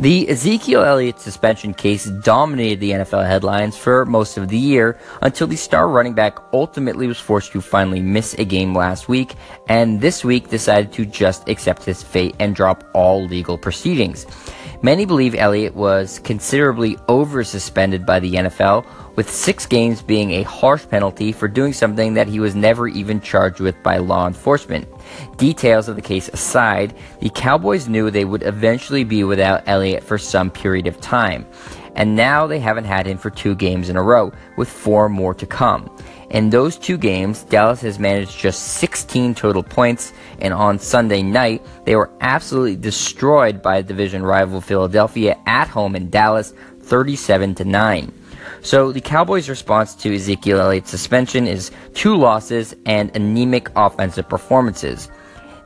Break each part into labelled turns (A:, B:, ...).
A: The Ezekiel Elliott suspension case dominated the NFL headlines for most of the year until the star running back ultimately was forced to finally miss a game last week and this week decided to just accept his fate and drop all legal proceedings. Many believe Elliott was considerably over suspended by the NFL, with six games being a harsh penalty for doing something that he was never even charged with by law enforcement. Details of the case aside, the Cowboys knew they would eventually be without Elliott for some period of time. And now they haven't had him for two games in a row, with four more to come. In those two games, Dallas has managed just 16 total points, and on Sunday night, they were absolutely destroyed by division rival Philadelphia at home in Dallas, 37 to 9. So the Cowboys' response to Ezekiel Elliott's suspension is two losses and anemic offensive performances.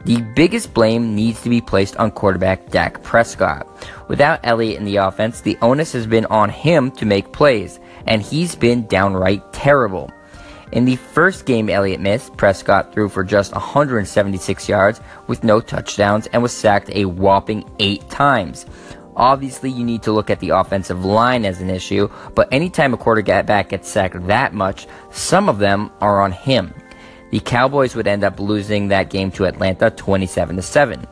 A: The biggest blame needs to be placed on quarterback Dak Prescott. Without Elliott in the offense, the onus has been on him to make plays, and he's been downright terrible. In the first game Elliott missed, Prescott threw for just 176 yards with no touchdowns and was sacked a whopping eight times. Obviously, you need to look at the offensive line as an issue, but anytime a quarterback gets sacked that much, some of them are on him. The Cowboys would end up losing that game to Atlanta 27 7.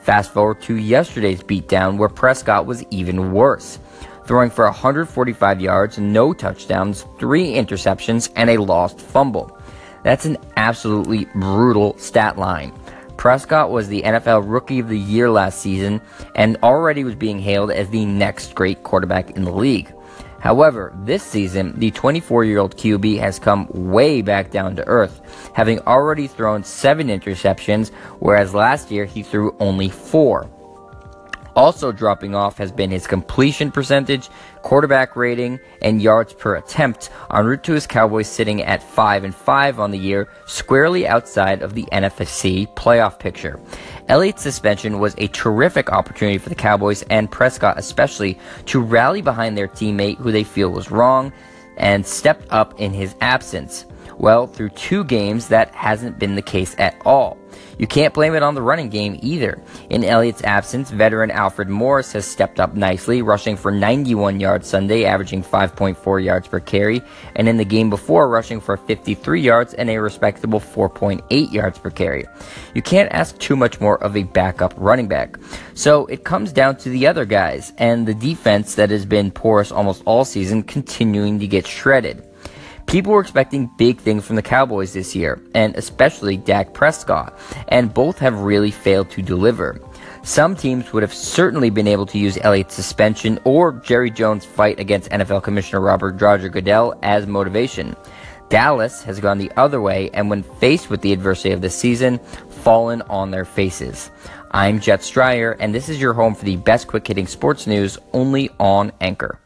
A: Fast forward to yesterday's beatdown where Prescott was even worse, throwing for 145 yards, no touchdowns, three interceptions, and a lost fumble. That's an absolutely brutal stat line. Prescott was the NFL Rookie of the Year last season and already was being hailed as the next great quarterback in the league. However, this season, the 24 year old QB has come way back down to earth, having already thrown seven interceptions, whereas last year he threw only four. Also dropping off has been his completion percentage, quarterback rating, and yards per attempt, en route to his Cowboys sitting at 5 and 5 on the year, squarely outside of the NFC playoff picture. Elliott's suspension was a terrific opportunity for the Cowboys and Prescott especially to rally behind their teammate who they feel was wrong and stepped up in his absence. Well, through two games, that hasn't been the case at all. You can't blame it on the running game either. In Elliott's absence, veteran Alfred Morris has stepped up nicely, rushing for 91 yards Sunday, averaging 5.4 yards per carry, and in the game before, rushing for 53 yards and a respectable 4.8 yards per carry. You can't ask too much more of a backup running back. So it comes down to the other guys, and the defense that has been porous almost all season continuing to get shredded. People were expecting big things from the Cowboys this year, and especially Dak Prescott, and both have really failed to deliver. Some teams would have certainly been able to use Elliott's suspension or Jerry Jones' fight against NFL Commissioner Robert Roger Goodell as motivation. Dallas has gone the other way, and when faced with the adversity of the season, fallen on their faces. I'm Jet Stryer, and this is your home for the best quick hitting sports news only on Anchor.